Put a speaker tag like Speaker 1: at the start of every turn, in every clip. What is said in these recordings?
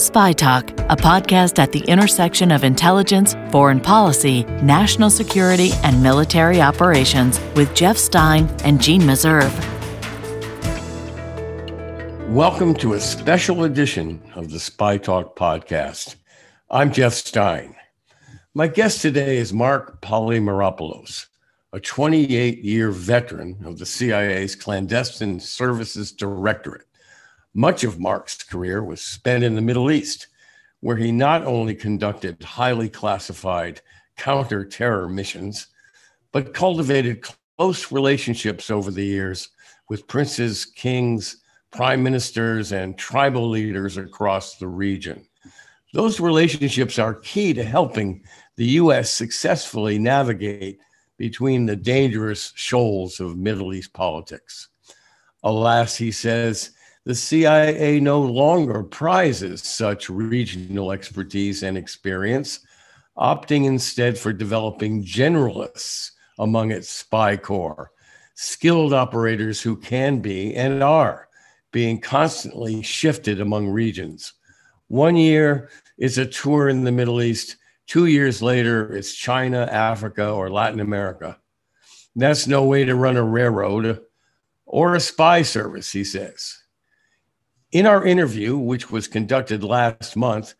Speaker 1: SpyTalk, a podcast at the intersection of intelligence, foreign policy, national security, and military operations with Jeff Stein and Jeanne Meserve.
Speaker 2: Welcome to a special edition of the SpyTalk podcast. I'm Jeff Stein. My guest today is Marc Polymeropoulos, a 28 year veteran of the CIA's Clandestine Services Directorate. Much of Marc's career was spent in the Middle East, where he not only conducted highly classified counter-terror missions, but cultivated close relationships over the years with princes, kings, prime ministers, and tribal leaders across the region. Those relationships are key to helping the U.S. successfully navigate between the dangerous shoals of Middle East politics. Alas, he says, the CIA no longer prizes such regional expertise and experience, opting instead for developing generalists among its spy corps, skilled operators who can be and are being constantly shifted among regions. One year is a tour in the Middle East, two years later, it's China, Africa, or Latin America. That's no way to run a railroad or a spy service, he says. In our interview, which was conducted last month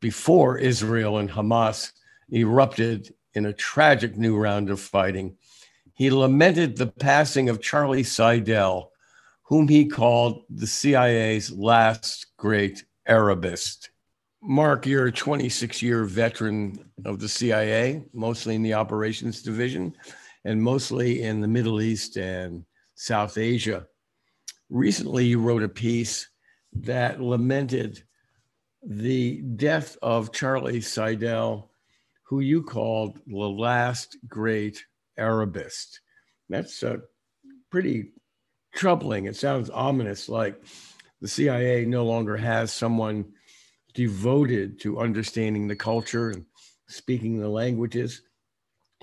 Speaker 2: before Israel and Hamas erupted in a tragic new round of fighting, he lamented the passing of Charlie Seidel, whom he called the CIA's last great Arabist. Marc, you're a 26 year veteran of the CIA, mostly in the operations division and mostly in the Middle East and South Asia. Recently, you wrote a piece that lamented the death of Charlie Seidel, who you called the last great Arabist. That's uh, pretty troubling. It sounds ominous, like the CIA no longer has someone devoted to understanding the culture and speaking the languages,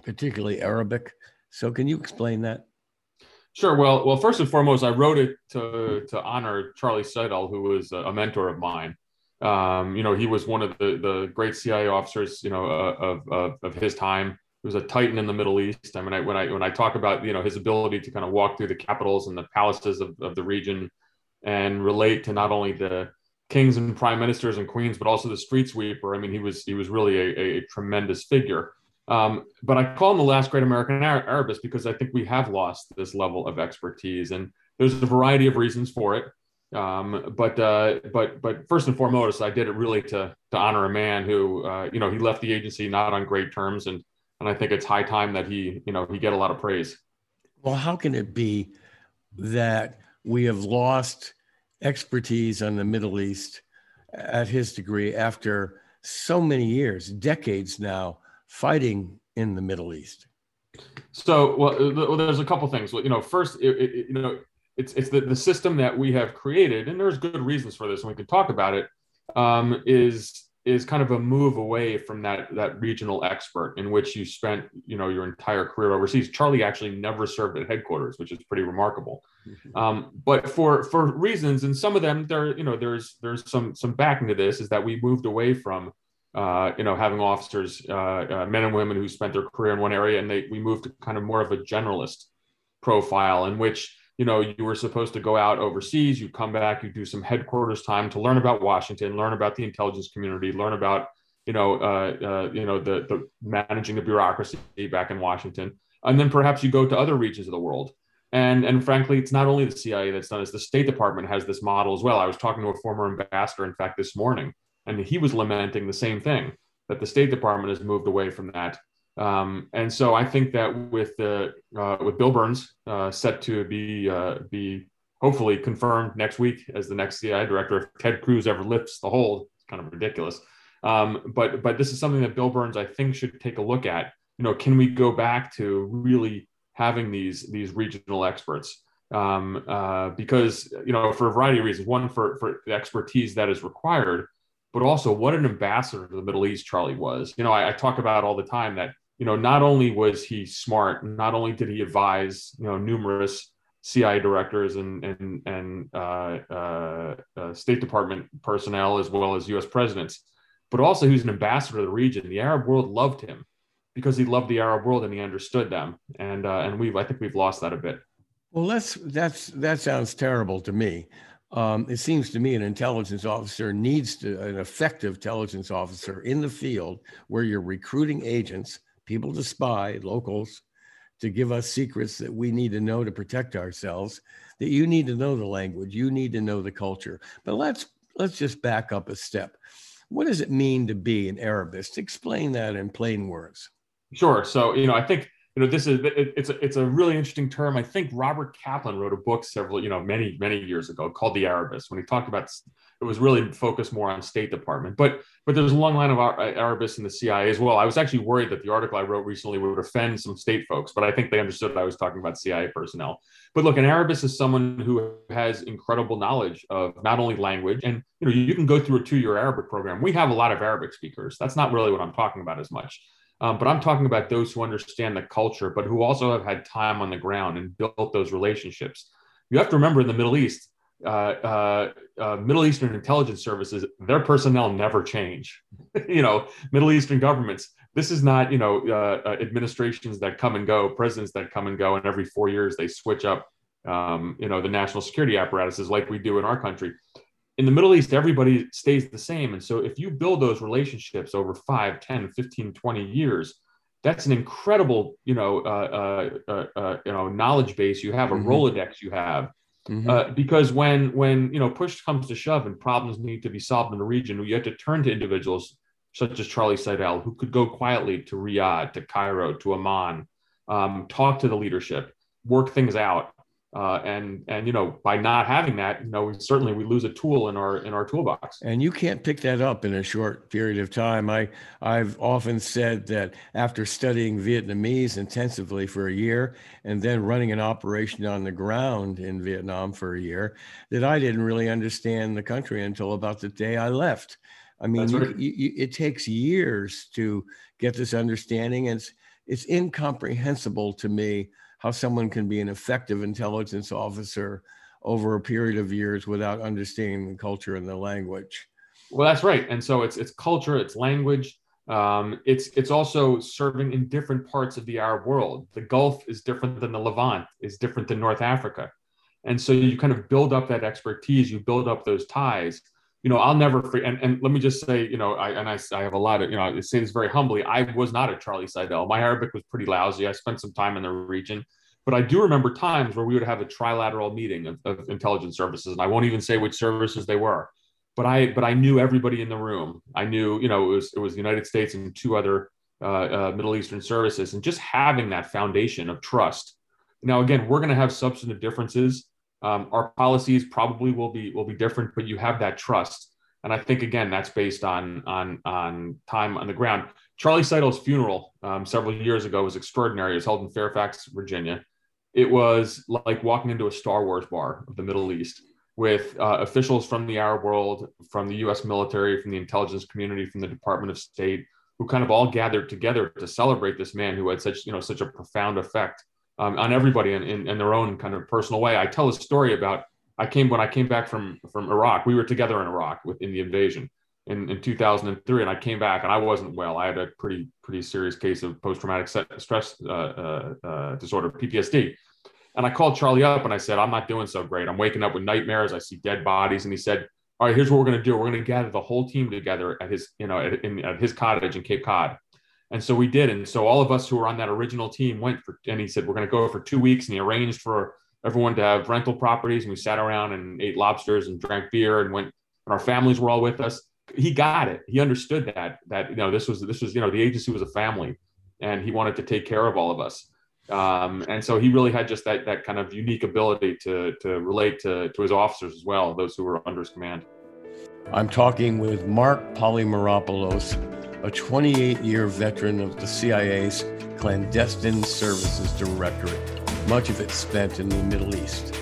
Speaker 2: particularly Arabic. So, can you explain that?
Speaker 3: Sure. Well, well, first and foremost, I wrote it to to honor Charlie Seidel, who was a mentor of mine. Um, you know, he was one of the the great CIA officers, you know, uh, of, of, of his time. He was a titan in the Middle East. I mean, I, when I when I talk about you know his ability to kind of walk through the capitals and the palaces of, of the region and relate to not only the kings and prime ministers and queens, but also the street sweeper. I mean, he was he was really a, a tremendous figure. Um, but I call him the last great American Arabist because I think we have lost this level of expertise, and there's a variety of reasons for it. Um, but uh, but but first and foremost, I did it really to to honor a man who uh, you know he left the agency not on great terms, and and I think it's high time that he you know he get a lot of praise.
Speaker 2: Well, how can it be that we have lost expertise on the Middle East at his degree after so many years, decades now? Fighting in the Middle East?
Speaker 3: So, well, well there's a couple things. You know, first, it, it, you know, it's it's the, the system that we have created, and there's good reasons for this, and we can talk about it. Um, is is kind of a move away from that that regional expert in which you spent you know your entire career overseas. Charlie actually never served at headquarters, which is pretty remarkable. Mm-hmm. Um, but for for reasons, and some of them there you know there's there's some some backing to this is that we moved away from uh, you know, having officers, uh, uh, men and women who spent their career in one area, and they we moved to kind of more of a generalist profile in which you know you were supposed to go out overseas, you come back, you do some headquarters time to learn about Washington, learn about the intelligence community, learn about you know uh, uh, you know the the managing the bureaucracy back in Washington, and then perhaps you go to other regions of the world. And, and frankly, it's not only the CIA that's done this, the State Department has this model as well. I was talking to a former ambassador, in fact, this morning, and he was lamenting the same thing that the State Department has moved away from that. Um, and so I think that with the uh, with Bill Burns uh, set to be uh, be hopefully confirmed next week as the next CIA director, if Ted Cruz ever lifts the hold, it's kind of ridiculous. Um, but but this is something that Bill Burns I think should take a look at. You know, can we go back to really having these these regional experts? Um, uh, because you know, for a variety of reasons. One, for for the expertise that is required, but also what an ambassador to the Middle East Charlie was. You know, I, I, talk about all the time that, you know, not only was he smart, not only did he advise, you know, numerous CIA directors and and and uh, uh, uh, State Department personnel as well as U.S. presidents, but also he was an ambassador to the region. The Arab world loved him because he loved the Arab world and he understood them. And uh, and we've I think we've lost that a bit.
Speaker 2: Well, that's that's that sounds terrible to me. Um, it seems to me an intelligence officer needs to an effective intelligence officer in the field where you're recruiting agents, people to spy, locals, to give us secrets that we need to know to protect ourselves. That you need to know the language, you need to know the culture. But let's let's just back up a step. What does it mean to be an Arabist? Explain that in plain words.
Speaker 3: Sure. So you know, I think you know this is it, it's a, it's a really interesting term. I think robert kaplan wrote a book several you know many many years ago called the arabist. When he talked about it was really focused more on state department but but there's a long line of uh, arabists in the cia as well. I was actually worried that the article i wrote recently would offend some state folks but i think they understood i was talking about cia personnel. But look an arabist is someone who has incredible knowledge of not only language and you know you can go through a two-year arabic program. We have a lot of arabic speakers. That's not really what i'm talking about as much um, but I'm talking about those who understand the culture, but who also have had time on the ground and built those relationships. You have to remember in the Middle East, uh, uh, uh, Middle Eastern intelligence services, their personnel never change. you know, Middle Eastern governments. This is not, you know, uh, uh, administrations that come and go, presidents that come and go, and every four years they switch up, um, you know, the national security apparatuses like we do in our country in the Middle East, everybody stays the same. And so if you build those relationships over 5, 10, 15, 20 years, that's an incredible, you know, uh, uh, uh, uh you know, knowledge base you have, a mm-hmm. Rolodex you have. Mm-hmm. Uh, because when when you know push comes to shove and problems need to be solved in the region, you have to turn to individuals such as Charlie Seidel, who could go quietly to Riyadh, to Cairo, to Amman, um, talk to the leadership, work things out, uh, and and you know by not having that you know we certainly we lose a tool in our in our toolbox.
Speaker 2: And you can't pick that up in a short period of time. I i've often said that after studying vietnamese intensively for a year and then running an operation on the ground in vietnam for a year that i didn't really understand the country until about the day i left. I mean right. you, you, it takes years to get this understanding. And it's it's incomprehensible to me how someone can be an effective intelligence officer over a period of years without understanding the culture and the language.
Speaker 3: Well, that's right. And so it's it's culture, it's language. Um, it's it's also serving in different parts of the Arab world. The Gulf is different than the Levant, is different than North Africa, and so you kind of build up that expertise. You build up those ties. You know, I'll never forget. And, and let me just say, you know, I and I, I have a lot of, you know, I say this very humbly. I was not a Charlie Seidel. My Arabic was pretty lousy. I spent some time in the region. But I do remember times where we would have a trilateral meeting of, of intelligence services, and I won't even say which services they were. But I but I knew everybody in the room. I knew you know it was it was the United States and two other uh, uh, Middle Eastern services, and just having that foundation of trust. Now again, we're going to have substantive differences. Um, our policies probably will be will be different, but you have that trust. And I think again, that's based on on on time on the ground. Charlie Seidel's funeral um, several years ago was extraordinary. It was held in Fairfax, Virginia it was like walking into a Star Wars bar of the Middle East with uh, officials from the Arab world, from the US military, from the intelligence community, from the Department of State, who kind of all gathered together to celebrate this man who had such, you know, such a profound effect um, on everybody in, in, in, their own kind of personal way. I tell a story about I came when I came back from from Iraq. We were together in Iraq within the invasion in, in 2003, and I came back and I wasn't well. I had a pretty pretty serious case of post traumatic stress uh, uh, uh, disorder, PTSD. And I called Charlie up and I said, I'm not doing so great. I'm waking up with nightmares. I see dead bodies. And he said, All right, here's what we're going to do. We're going to gather the whole team together at his, you know, at, in, at his cottage in Cape Cod. And so we did. And so all of us who were on that original team went for, and he said, We're going to go for two weeks. And he arranged for everyone to have rental properties. And we sat around and ate lobsters and drank beer and went, and our families were all with us. He got it. He understood that, that, you know, this was, this was, you know, the agency was a family and he wanted to take care of all of us. Um, and so he really had just that that kind of unique ability to to relate to to his officers as well, those who were under his command.
Speaker 2: I'm talking with Marc Polymeropoulos, a 28-year veteran of the CIA's clandestine services directorate, much of it spent in the Middle East.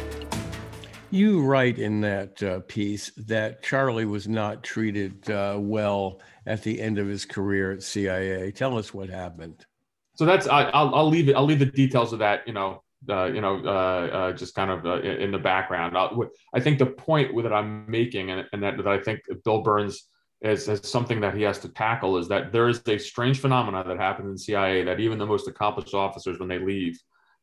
Speaker 2: You write in that uh, piece that Charlie was not treated uh, well at the end of his career at CIA. Tell us what happened
Speaker 3: so that's I, will I'll leave it. I'll leave the details of that. You know, uh, you know, uh, uh, just kind of uh, in the background. I think the point that I'm making, and, and that, that I think Bill Burns is, is something that he has to tackle, is that there is a strange phenomena that happens in CIA that even the most accomplished officers, when they leave,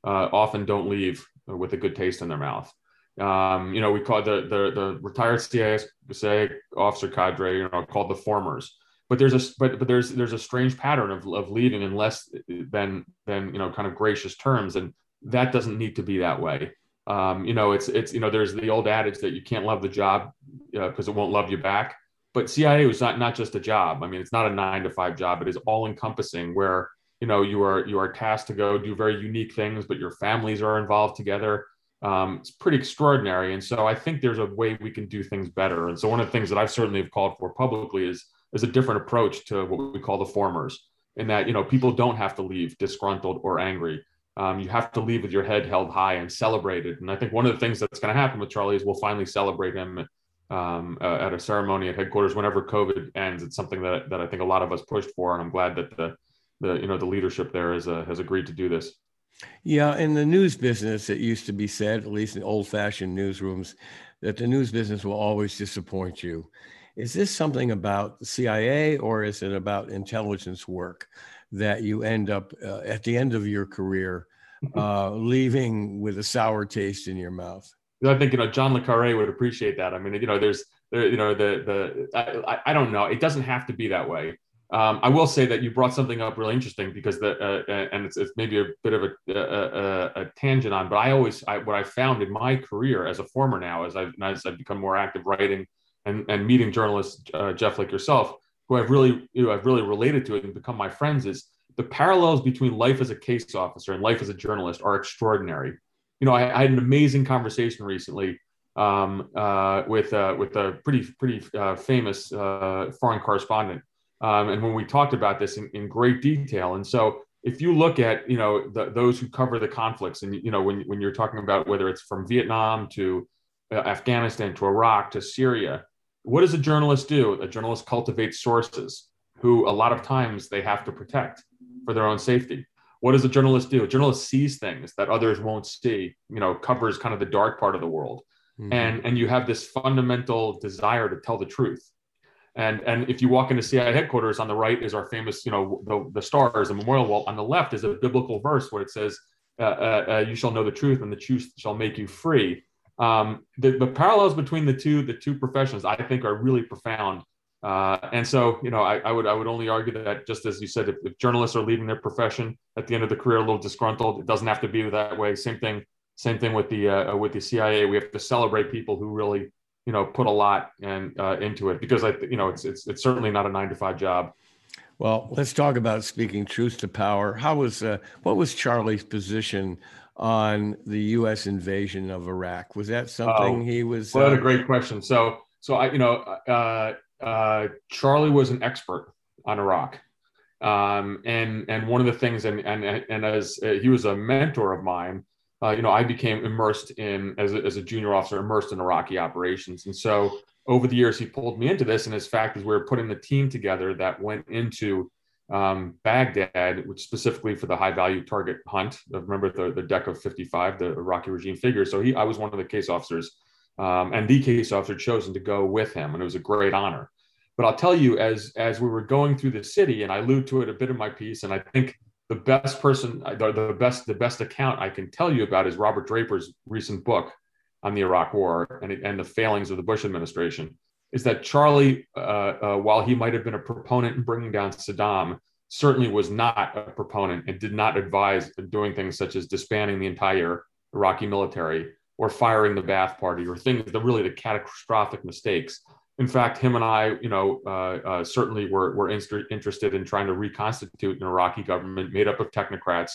Speaker 3: uh, often don't leave with a good taste in their mouth. Um, you know, we call the the, the retired CIA, CIA officer cadre, you know, called the formers. But there's a but but there's there's a strange pattern of, of leaving in less than than you know kind of gracious terms and that doesn't need to be that way. Um, you know it's it's you know there's the old adage that you can't love the job because uh, it won't love you back but cia was not not just a job. I mean it's not a nine to five job. It is all encompassing where you know you are you are tasked to go do very unique things but your families are involved together. Um, it's pretty extraordinary. And so i think there's a way we can do things better. And so one of the things that i've certainly have called for publicly is is a different approach to what we call the formers in that you know people don't have to leave disgruntled or angry. Um, you have to leave with your head held high and celebrated. And i think one of the things that's going to happen with charlie is we'll finally celebrate him um, uh, at a ceremony at headquarters. Whenever covid ends it's something that, that i think a lot of us pushed for and i'm glad that the the you know the leadership there is, uh, has agreed to do this.
Speaker 2: Yeah in the news business it used to be said at least in old fashioned newsrooms that the news business will always disappoint you. Is this something about the CIA or is it about intelligence work that you end up uh, at the end of your career uh, leaving with a sour taste in your mouth?
Speaker 3: I think you know John le Carre would appreciate that. I mean, you know, there's there, you know the the I, I don't know. It doesn't have to be that way. Um, I will say that you brought something up really interesting because the uh, and it's, it's maybe a bit of a, a, a, a, tangent on, but I always I, what I found in my career as a former now as I've as I've become more active writing and, and meeting journalists, uh, Jeff, like yourself, who I've really, you know, I've really related to it and become my friends is the parallels between life as a case officer and life as a journalist are extraordinary. You know, I, I had an amazing conversation recently um, uh, with uh, with a pretty pretty uh, famous uh, foreign correspondent, um, and when we talked about this in, in great detail. And so, if you look at you know the, those who cover the conflicts, and you know when when you're talking about whether it's from Vietnam to uh, Afghanistan to Iraq to Syria, what does a journalist do? A journalist cultivates sources who a lot of times they have to protect for their own safety. What does a journalist do? A journalist sees things that others won't see, you know, covers kind of the dark part of the world. Mm-hmm. And, and you have this fundamental desire to tell the truth. And, and if you walk into CIA headquarters on the right is our famous, you know, the, the stars, the memorial wall. On the left is a biblical verse where it says, uh, uh, uh, you shall know the truth and the truth shall make you free um, the, the parallels between the two the two professions I think are really profound. Uh, and so, you know, I, I, would I would only argue that just as you said, if, if, journalists are leaving their profession at the end of the career a little disgruntled, it doesn't have to be that way. Same thing, same thing with the uh, with the CIA. We have to celebrate people who really, you know, put a lot and uh, into it because I, you know, it's it's it's certainly not a nine to five job.
Speaker 2: Well, let's talk about speaking truth to power. How was uh, what was Charlie's position on the U.S. invasion of Iraq? Was that something oh, he was?
Speaker 3: What uh, a great question. So, so I, you know, uh, uh, Charlie was an expert on Iraq, um, and and one of the things, and and and as uh, he was a mentor of mine, uh, you know, I became immersed in as a, as a junior officer, immersed in Iraqi operations, and so over the years he pulled me into this. And his fact is, we were putting the team together that went into um, Baghdad, which specifically for the high value target hunt. Remember the, the deck of 55, the Iraqi regime figure. So he, I was one of the case officers um, and the case officer chosen to go with him. And it was a great honor. But I'll tell you, as, as we were going through the city, and I allude to it a bit in my piece, and I think the best person, the, the best, the best account I can tell you about is Robert Draper's recent book on the Iraq War and, and the failings of the Bush administration is that Charlie, uh, uh, while he might have been a proponent in bringing down Saddam, certainly was not a proponent and did not advise doing things such as disbanding the entire Iraqi military or firing the Ba'ath Party or things that really the catastrophic mistakes. In fact, him and I, you know, uh, uh, certainly were, were inst- interested in trying to reconstitute an Iraqi government made up of technocrats.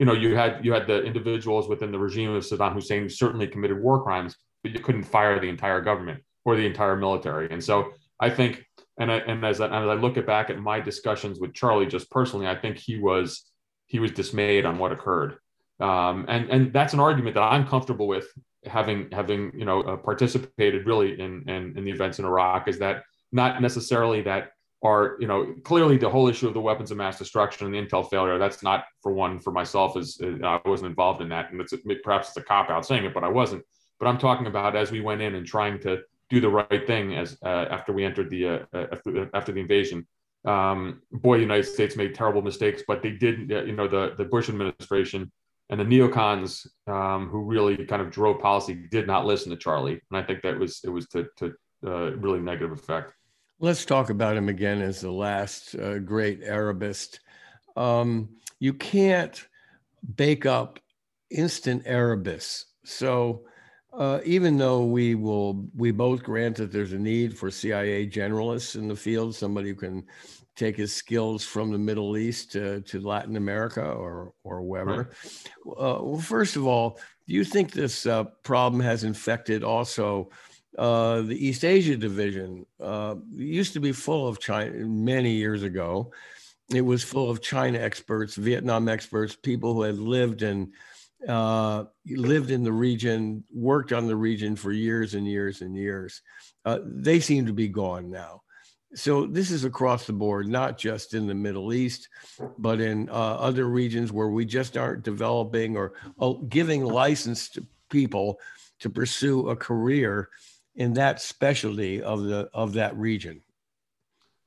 Speaker 3: You know, you had you had the individuals within the regime of Saddam Hussein certainly committed war crimes, but you couldn't fire the entire government or the entire military. And so I think, and I, and as I, as I look at back at my discussions with Charlie, just personally, I think he was he was dismayed on what occurred, um, and and that's an argument that I'm comfortable with having having you know uh, participated really in, in in the events in Iraq is that not necessarily that are you know clearly the whole issue of the weapons of mass destruction and the intel failure that's not for one for myself as i wasn't involved in that. And it's perhaps it's a cop out saying it but i wasn't. But i'm talking about as we went in and trying to do the right thing as uh, after we entered the uh, uh after, after, the invasion. Um, boy the united states made terrible mistakes but they did uh, you know the the bush administration and the neocons um, who really kind of drove policy did not listen to charlie and i think that was it was to to uh, really negative effect
Speaker 2: Let's talk about him again as the last uh, great Arabist. Um, you can't bake up instant Arabists. So uh, even though we will, we both grant that there's a need for CIA generalists in the field, somebody who can take his skills from the Middle East to, to Latin America or or wherever. Right. Uh, well, first of all, do you think this uh, problem has infected also? Uh, the East Asia division uh, used to be full of China many years ago. It was full of China experts, Vietnam experts, people who had lived in uh, lived in the region, worked on the region for years and years and years. Uh, they seem to be gone now. So this is across the board, not just in the Middle East, but in uh, other regions where we just aren't developing or uh, giving license to people to pursue a career in that specialty of the of that region.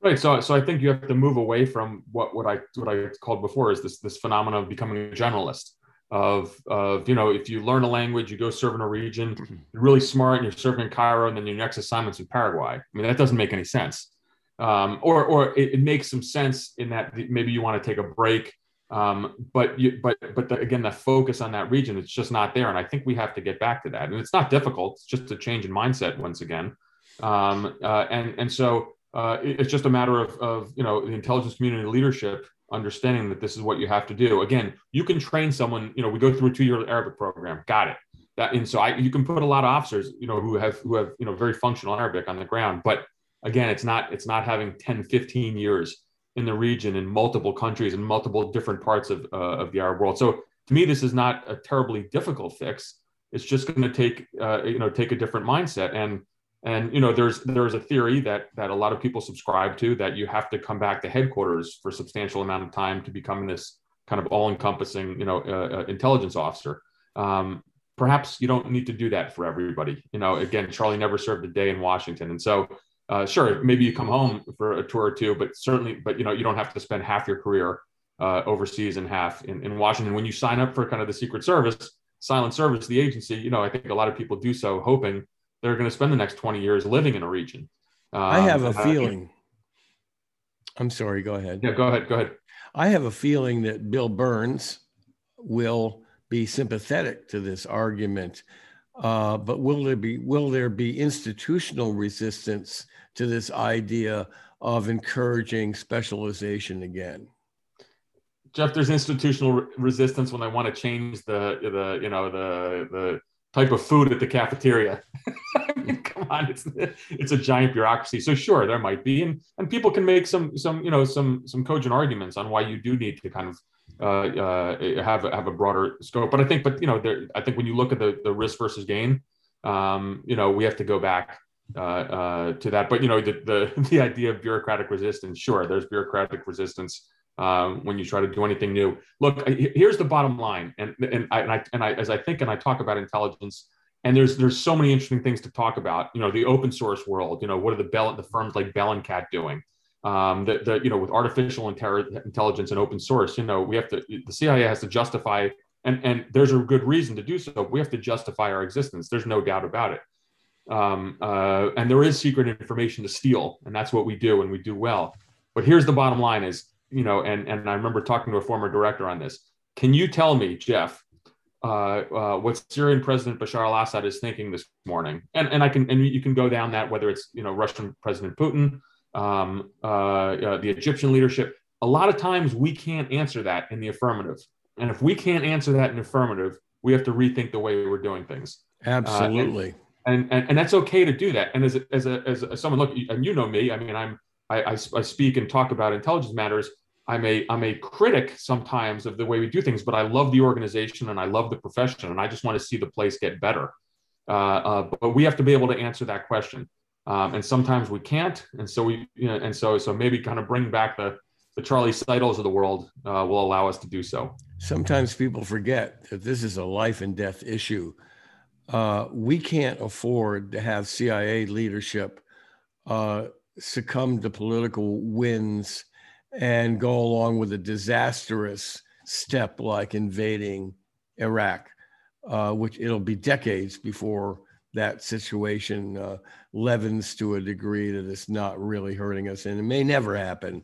Speaker 3: Right. So, so I think you have to move away from what, what I what I called before is this this phenomenon of becoming a generalist. Of of you know, if you learn a language, you go serve in a region, mm-hmm. you're really smart, and you're serving in Cairo, and then your next assignment's in Paraguay. I mean, that doesn't make any sense. Um, or or it, it makes some sense in that maybe you want to take a break um, but you, but but the, again, the focus on that region, it's just not there, and I think we have to get back to that. And it's not difficult; it's just a change in mindset once again. Um, uh, and and so uh, it's just a matter of of you know the intelligence community leadership understanding that this is what you have to do. Again, you can train someone. You know, we go through a two year Arabic program. Got it. That and so I you can put a lot of officers you know who have who have you know very functional Arabic on the ground, but again, it's not it's not having 10, 15 years in the region in multiple countries and multiple different parts of, uh, of the Arab world. So to me, this is not a terribly difficult fix. It's just going to take uh, you know take a different mindset and and you know there's there's a theory that that a lot of people subscribe to that you have to come back to headquarters for a substantial amount of time to become this kind of all-encompassing you know uh, uh intelligence officer. Um, perhaps you don't need to do that for everybody. You know, again, Charlie never served a day in Washington, and so uh, sure, maybe you come home for a tour or two, but certainly, but you know, you don't have to spend half your career uh, overseas and half in, in Washington. When you sign up for kind of the Secret Service, silent service, the agency, you know, I think a lot of people do so hoping they're going to spend the next 20 years living in a region.
Speaker 2: Um, I have a feeling. I'm sorry, go ahead.
Speaker 3: Yeah, go ahead. Go ahead.
Speaker 2: I have a feeling that Bill Burns will be sympathetic to this argument. Uh, but will there be will there be institutional resistance to this idea of encouraging specialization again?
Speaker 3: Jeff, there's institutional resistance when they want to change the the you know the the type of food at the cafeteria. I mean, come on, it's it's a giant bureaucracy. So sure, there might be, and and people can make some some you know some some cogent arguments on why you do need to kind of uh, uh, have have a broader scope. But I think, but you know, there, I think when you look at the the risk versus gain, um, you know, we have to go back uh, uh, to that. But you know, the, the the idea of bureaucratic resistance, sure, there's bureaucratic resistance um, when you try to do anything new. Look, here's the bottom line, and and I, and I and I as I think and I talk about intelligence. And there's there's so many interesting things to talk about. You know, the open source world. You know, what are the Bell the firms like Bellingcat doing? Um, that the you know with artificial intelligence and open source, you know, we have to the CIA has to justify and and there's a good reason to do so. We have to justify our existence. There's no doubt about it um, uh, and there is secret information to steal and that's what we do and we do well but here's the bottom line is you know and and i remember talking to a former director on this can you tell me jeff uh, uh, what Syrian President Bashar al-Assad is thinking this morning, and and I can and you can go down that whether it's you know Russian President Putin, um, uh, uh, the Egyptian leadership. A lot of times we can't answer that in the affirmative, and if we can't answer that in affirmative, we have to rethink the way we're doing things.
Speaker 2: Uh, Absolutely
Speaker 3: and, and and that's okay to do that. And as a, as a, as, a, someone, look, and you know me. I mean, I'm I, I, I speak and talk about intelligence matters. I'm a I'm a critic sometimes of the way we do things, but I love the organization and I love the profession, and I just want to see the place get better. Uh, uh, but we have to be able to answer that question. um, and sometimes we can't. And so we, you know, and so so maybe kind of bring back the the Charlie Seidels of the world uh, will allow us to do so.
Speaker 2: Sometimes people forget that this is a life and death issue. Uh, we can't afford to have CIA leadership uh, succumb to political winds and go along with a disastrous step like invading Iraq, uh, which it'll be decades before that situation uh, leavens to a degree that it's not really hurting us, and it may never happen.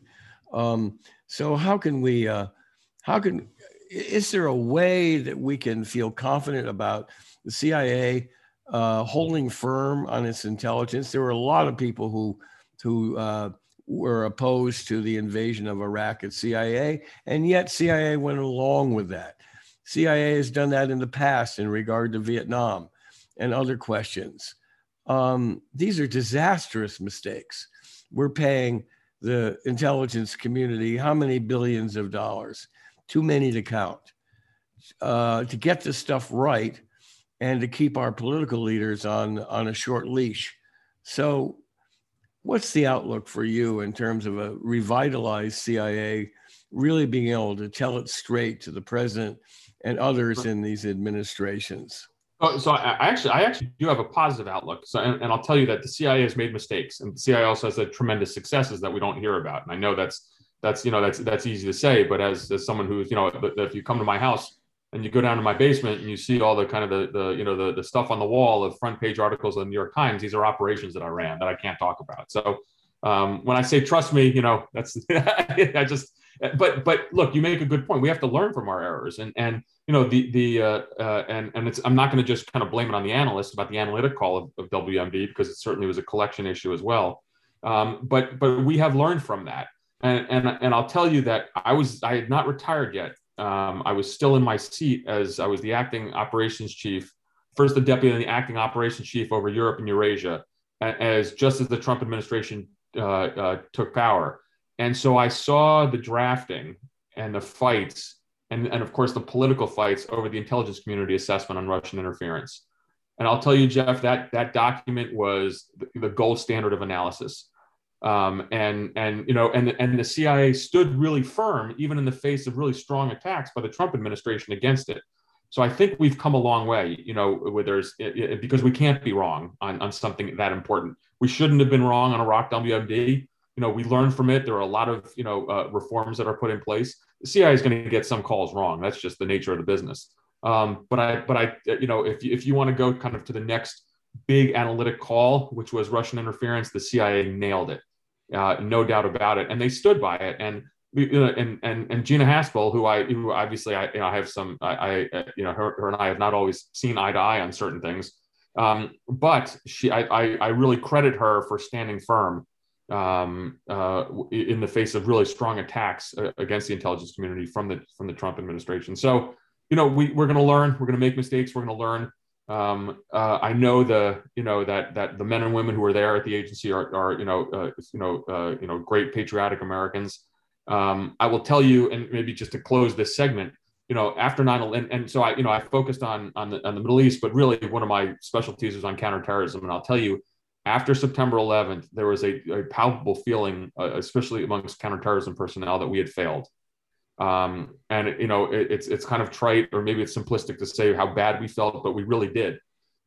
Speaker 2: Um, so, how can we? Uh, how can? Is there a way that we can feel confident about the CIA uh, holding firm on its intelligence? There were a lot of people who who uh, were opposed to the invasion of Iraq at CIA, and yet CIA went along with that. CIA has done that in the past in regard to Vietnam and other questions. Um, these are disastrous mistakes. We're paying the intelligence community how many billions of dollars? Too many to count. Uh, to get this stuff right and to keep our political leaders on, on a short leash. So What's the outlook for you in terms of a revitalized CIA really being able to tell it straight to the president and others in these administrations?
Speaker 3: Oh, so, so I actually, I actually do have a positive outlook. So, and, and, I'll tell you that the CIA has made mistakes, and the CIA also has had tremendous successes that we don't hear about. And I know that's that's you know that's that's easy to say, but as as someone who's you know, if you come to my house and you go down to my basement and you see all the kind of the, the you know the, the stuff on the wall of front page articles in the new york times. These are operations that i ran that i can't talk about. So um, when i say trust me you know that's i just but but look you make a good point. We have to learn from our errors. And and you know the the uh, uh, and and it's i'm not going to just kind of blame it on the analyst about the analytic call of, of wmd because it certainly was a collection issue as well. Um, but but we have learned from that. And, and and I'll tell you that I was I had not retired yet um, I was still in my seat as I was the acting operations chief, first the deputy and the acting operations chief over Europe and Eurasia, as just as the Trump administration uh, uh, took power. And so I saw the drafting and the fights, and, and of course the political fights over the intelligence community assessment on Russian interference. And I'll tell you, Jeff, that that document was the, the gold standard of analysis. Um, and and you know and and the CIA stood really firm even in the face of really strong attacks by the Trump administration against it. So I think we've come a long way, you know, where there's it, it, because we can't be wrong on, on something that important. We shouldn't have been wrong on Iraq WMD. You know, we learned from it. There are a lot of you know uh, reforms that are put in place. The CIA is going to get some calls wrong. That's just the nature of the business. Um, but I, but I, you know, if if you want to go kind of to the next big analytic call, which was Russian interference, the CIA nailed it uh, no doubt about it. And they stood by it. And and and and Gina Haspel, who I who obviously I you know I have some I, I you know her, her and I have not always seen eye to eye on certain things, um, but she I, I, I really credit her for standing firm um, uh, in the face of really strong attacks uh, against the intelligence community from the from the Trump administration. So you know we we're going to learn, we're going to make mistakes, we're going to learn. Um, uh, I know the you know that that the men and women who are there at the agency are, are you know uh, you know uh, you know great patriotic Americans. Um, I will tell you, and maybe just to close this segment, you know, after 9 and, and so I you know I focused on on the, on the Middle East, but really one of my specialties was on counterterrorism, and I'll tell you, after September 11th, there was a, a palpable feeling, uh, especially amongst counterterrorism personnel, that we had failed. Um, and you know, it, it's it's kind of trite, or maybe it's simplistic to say how bad we felt, but we really did.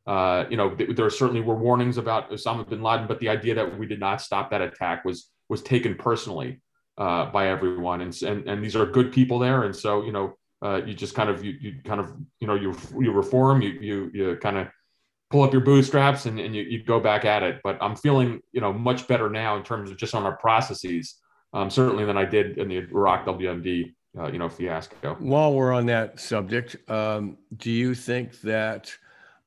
Speaker 3: Uh, you know, th- there certainly were warnings about Osama bin Laden, but the idea that we did not stop that attack was was taken personally uh, by everyone, and, and and these are good people there, and so you know, uh, you just kind of you, you kind of you know you you reform, you you you kind of pull up your bootstraps and, and you, you go back at it. But I'm feeling you know much better now in terms of just on our processes, um, certainly than I did in the Iraq WMD uh, you know, fiasco.
Speaker 2: While we're on that subject, um, do you think that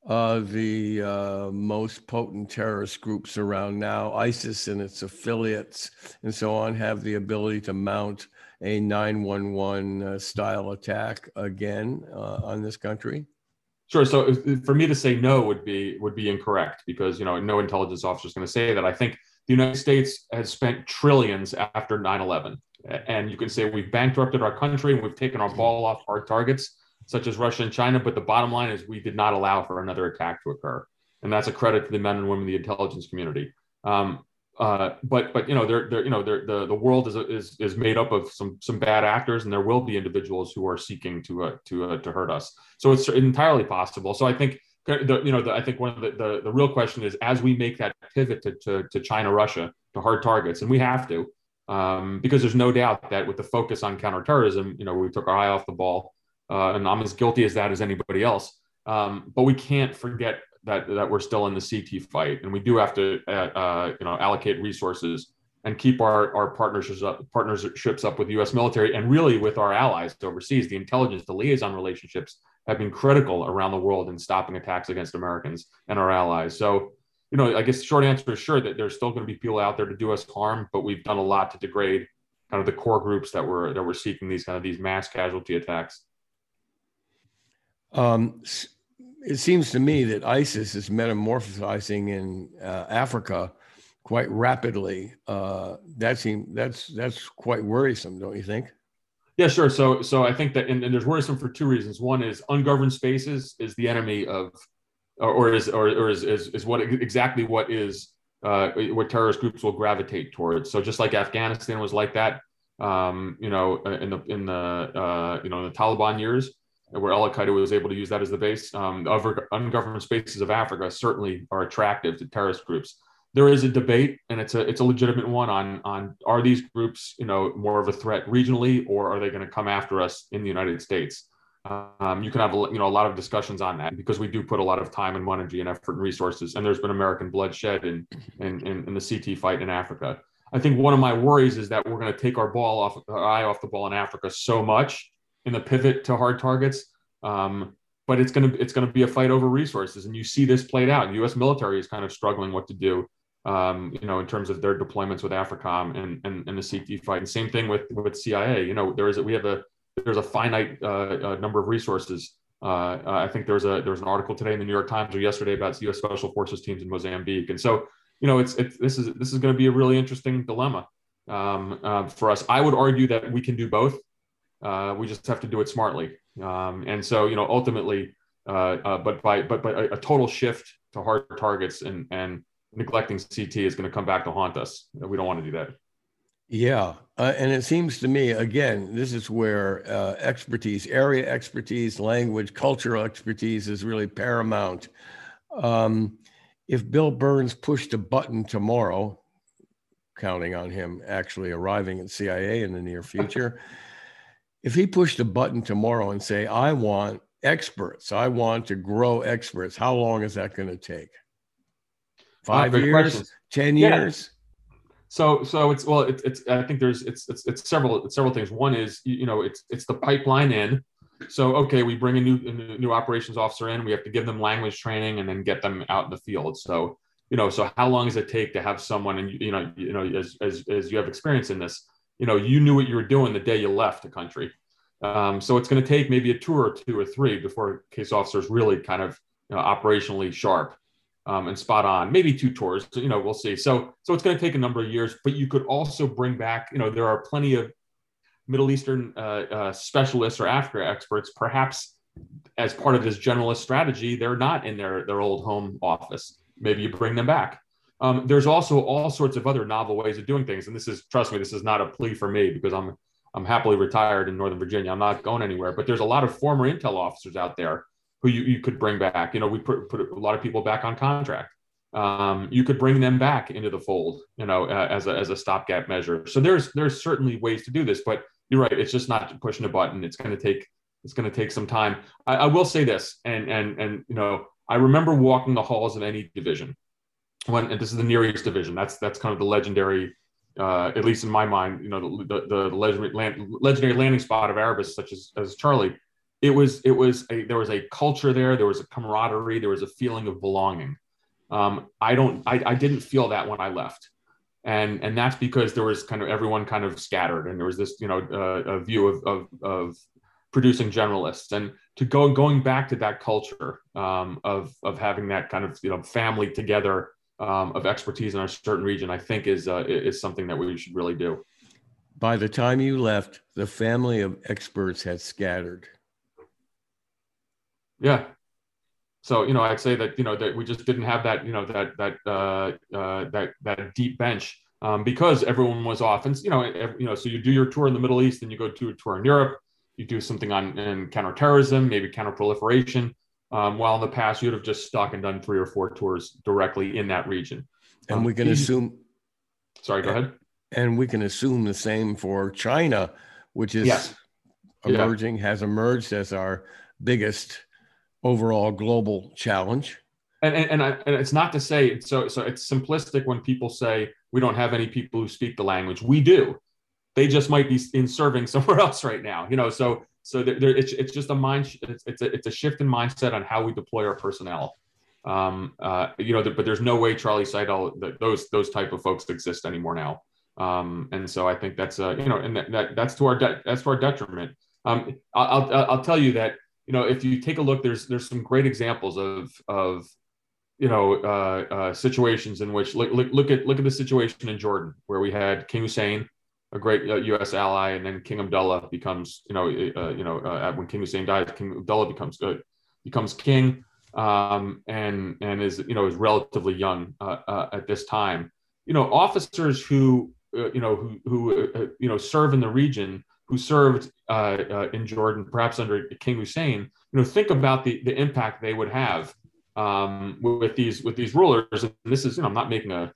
Speaker 2: uh, the uh, most potent terrorist groups around now, ISIS and its affiliates and so on, have the ability to mount a 911 uh, style attack again uh, on this country?
Speaker 3: Sure. So for me to say no would be would be incorrect because you know no intelligence officer is going to say that. I think the United States has spent trillions after 9/11 and you can say we've bankrupted our country and we've taken our ball off hard targets such as Russia and China. But the bottom line is we did not allow for another attack to occur. And that's a credit to the men and women of the intelligence community. Um, uh, but but you know they're, they're you know they're, the the world is is is made up of some some bad actors and there will be individuals who are seeking to uh, to uh, to hurt us so it's entirely possible so i think the, you know the, i think one of the, the, the real question is as we make that pivot to, to, to china russia to hard targets and we have to um, because there's no doubt that with the focus on counterterrorism you know we took our eye off the ball uh, and i'm as guilty as that as anybody else um, but we can't forget that that we're still in the CT fight, and we do have to uh, uh, you know allocate resources and keep our our partnerships up partnerships up with U.S. military and really with our allies overseas. The intelligence, the liaison relationships have been critical around the world in stopping attacks against Americans and our allies. So. You know, I guess the short answer is sure that there's still going to be people out there to do us harm, but we've done a lot to degrade kind of the core groups that were that were seeking these kind of these mass casualty attacks.
Speaker 2: Um, it seems to me that ISIS is metamorphosing in uh, Africa quite rapidly. Uh, that seems that's that's quite worrisome, don't you think?
Speaker 3: Yeah, sure. So so I think that and, and there's worrisome for two reasons. One is ungoverned spaces is the enemy of, or, or is or, or is, is is what exactly what is uh, what terrorist groups will gravitate towards. So just like Afghanistan was like that, um, you know, in the in the uh, you know the Taliban years, where Al Qaeda was able to use that as the base. Um, the ungoverned spaces of Africa certainly are attractive to terrorist groups. There is a debate, and it's a it's a legitimate one on on are these groups you know more of a threat regionally, or are they going to come after us in the United States? Um, you can have you know a lot of discussions on that because we do put a lot of time and energy and effort and resources, and there's been American bloodshed in in, in, in the CT fight in Africa. I think one of my worries is that we're going to take our ball off our eye off the ball in Africa so much in the pivot to hard targets. Um, but it's going to it's going to be a fight over resources, and you see this played out. The U.S. military is kind of struggling what to do, um, you know, in terms of their deployments with AFRICOM and, and, and the CT fight. And same thing with with CIA. You know, there is a, we have a there's a finite uh, uh, number of resources. Uh, I think there's a there's an article today in the New York Times or yesterday about U.S. Special Forces teams in Mozambique, and so you know it's, it's this is this is going to be a really interesting dilemma um, uh, for us. I would argue that we can do both. Uh, we just have to do it smartly. Um, and so, you know, ultimately, uh, uh, but by but but a, a, total shift to hard targets and and neglecting CT is going to come back to haunt us. We don't want to do that.
Speaker 2: Yeah, uh, and it seems to me again, this is where uh, expertise, area expertise, language, cultural expertise is really paramount. Um, if Bill Burns pushed a button tomorrow, counting on him actually arriving at CIA in the near future if he pushed a button tomorrow and say, I want experts, I want to grow experts, how long is that going to take? Five years, questions. 10 yeah. years?
Speaker 3: So, so it's, well, it's, it's, I think there's, it's, it's, it's several, it's several things. One is, you, you know, it's, it's the pipeline in. So, okay, we bring a new, a new operations officer in, we have to give them language training and then get them out in the field. So, you know, so how long does it take to have someone, and you know, you know, as, as, as you have experience in this, you know you knew what you were doing the day you left the country um, so it's going to take maybe a tour or two or three before case officers really kind of you know, operationally sharp um, and spot on maybe two tours so, you know we'll see so so it's going to take a number of years but you could also bring back you know there are plenty of middle eastern uh, uh, specialists or africa experts perhaps as part of this generalist strategy they're not in their their old home office maybe you bring them back um, there's also all sorts of other novel ways of doing things. And this is, trust me, this is not a plea for me because I'm, I'm happily retired in Northern Virginia. I'm not going anywhere, but there's a lot of former Intel officers out there who you, you could bring back. You know, we put, put a lot of people back on contract. Um, you could bring them back into the fold, you know, uh, as a, as a stopgap measure. So there's, there's certainly ways to do this, but you're right. It's just not pushing a button. It's going to take, it's going to take some time. I, I will say this, and, and, and, you know, I remember walking the halls of NE division when and this is the Near East division. That's that's kind of the legendary, uh, at least in my mind, you know, the the, the legendary, land, legendary landing spot of Arabists, such as as Charlie. It was it was a there was a culture there. There was a camaraderie. There was a feeling of belonging. Um, I don't I, I didn't feel that when I left, and and that's because there was kind of everyone kind of scattered, and there was this you know uh, a view of of of producing generalists and to go going back to that culture um, of of having that kind of you know family together um, of expertise in a certain region, I think is uh, is something that we should really do.
Speaker 2: By the time you left, the family of experts had scattered.
Speaker 3: Yeah, So you know, I'd say that you know that we just didn't have that you know that that uh, uh, that that deep bench um, because everyone was off. And you know, you know, so you do your tour in the Middle East, and you go to a tour in Europe. You do something on in counterterrorism, maybe counterproliferation. Um, while in the past, you'd have just stuck and done three or four tours directly in that region.
Speaker 2: And um, we can assume.
Speaker 3: Sorry, go ahead.
Speaker 2: And we can assume the same for China, which is yes. emerging, yeah. has emerged as our biggest overall global challenge.
Speaker 3: And, and, and, I, and it's not to say so so it's simplistic when people say we don't have any people who speak the language. We do. They just might be in serving somewhere else right now. You know, so so there, there, it's, it's just a mind it's, it's a, it's a shift in mindset on how we deploy our personnel. Um, uh, you know, but there's no way Charlie Seidel those those type of folks exist anymore now. Um, and so I think that's you know, and that, that that's to our de- that's to our detriment. Um, I'll, I'll, I'll tell you that you know if you take a look, there's there's some great examples of of you know uh, uh, situations in which look, look, look at look at the situation in Jordan where we had King Hussein, a great uh, U.S. ally, and then King Abdullah becomes you know uh, you know uh, when King Hussein dies, King Abdullah becomes uh, becomes king um, and and is you know is relatively young at this time. You know officers who you know who who you know serve in the region who served in Jordan, perhaps under King Hussein. You know think about the the impact they would have um, with these with these rulers. And this is, you know, I'm not making a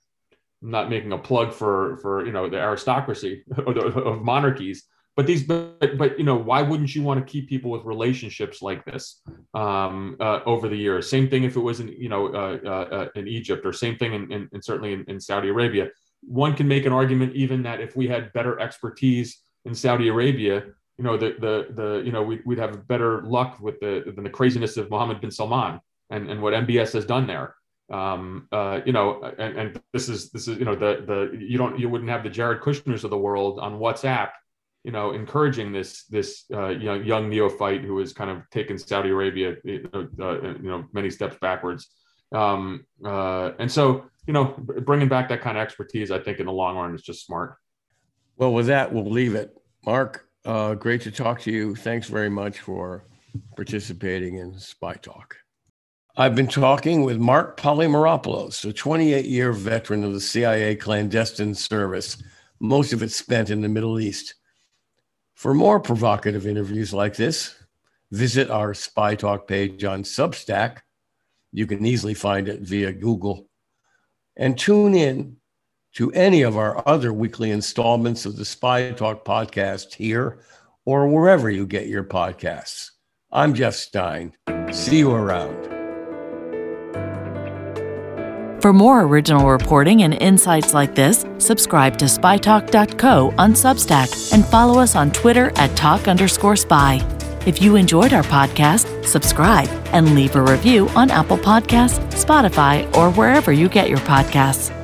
Speaker 3: I'm not making a plug for for you know the aristocracy of monarchies, but these but but you know why wouldn't you want to keep people with relationships like this um, uh, over the years? Same thing if it was in you know uh, uh, uh in Egypt, or same thing in, in, in certainly in, in Saudi Arabia. One can make an argument even that if we had better expertise in Saudi Arabia, you know the the the you know we'd, we'd have better luck with the than the craziness of Mohammed bin Salman and, and what MBS has done there. Um, uh, you know, and, and this is this is you know the the you don't you wouldn't have the Jared Kushners of the world on WhatsApp, you know, encouraging this this uh, young, young neophyte who has kind of taken Saudi Arabia, you know, uh, you know many steps backwards. Um, uh, and so, you know, bringing back that kind of expertise, I think in the long run is just smart.
Speaker 2: Well, with that, we'll leave it. Marc, uh, great to talk to you. Thanks very much for participating in SpyTalk. I've been talking with Marc Polymeropoulos, a 28 year veteran of the CIA clandestine service, most of it spent in the Middle East. For more provocative interviews like this, visit our SpyTalk page on Substack. You can easily find it via Google. And tune in to any of our other weekly installments of the SpyTalk podcast here or wherever you get your podcasts. I'm Jeff Stein. See you around.
Speaker 1: For more original reporting and insights like this, subscribe to spytalk.co on Substack and follow us on Twitter at talk underscore spy. If you enjoyed our podcast, subscribe and leave a review on Apple Podcasts, Spotify, or wherever you get your podcasts.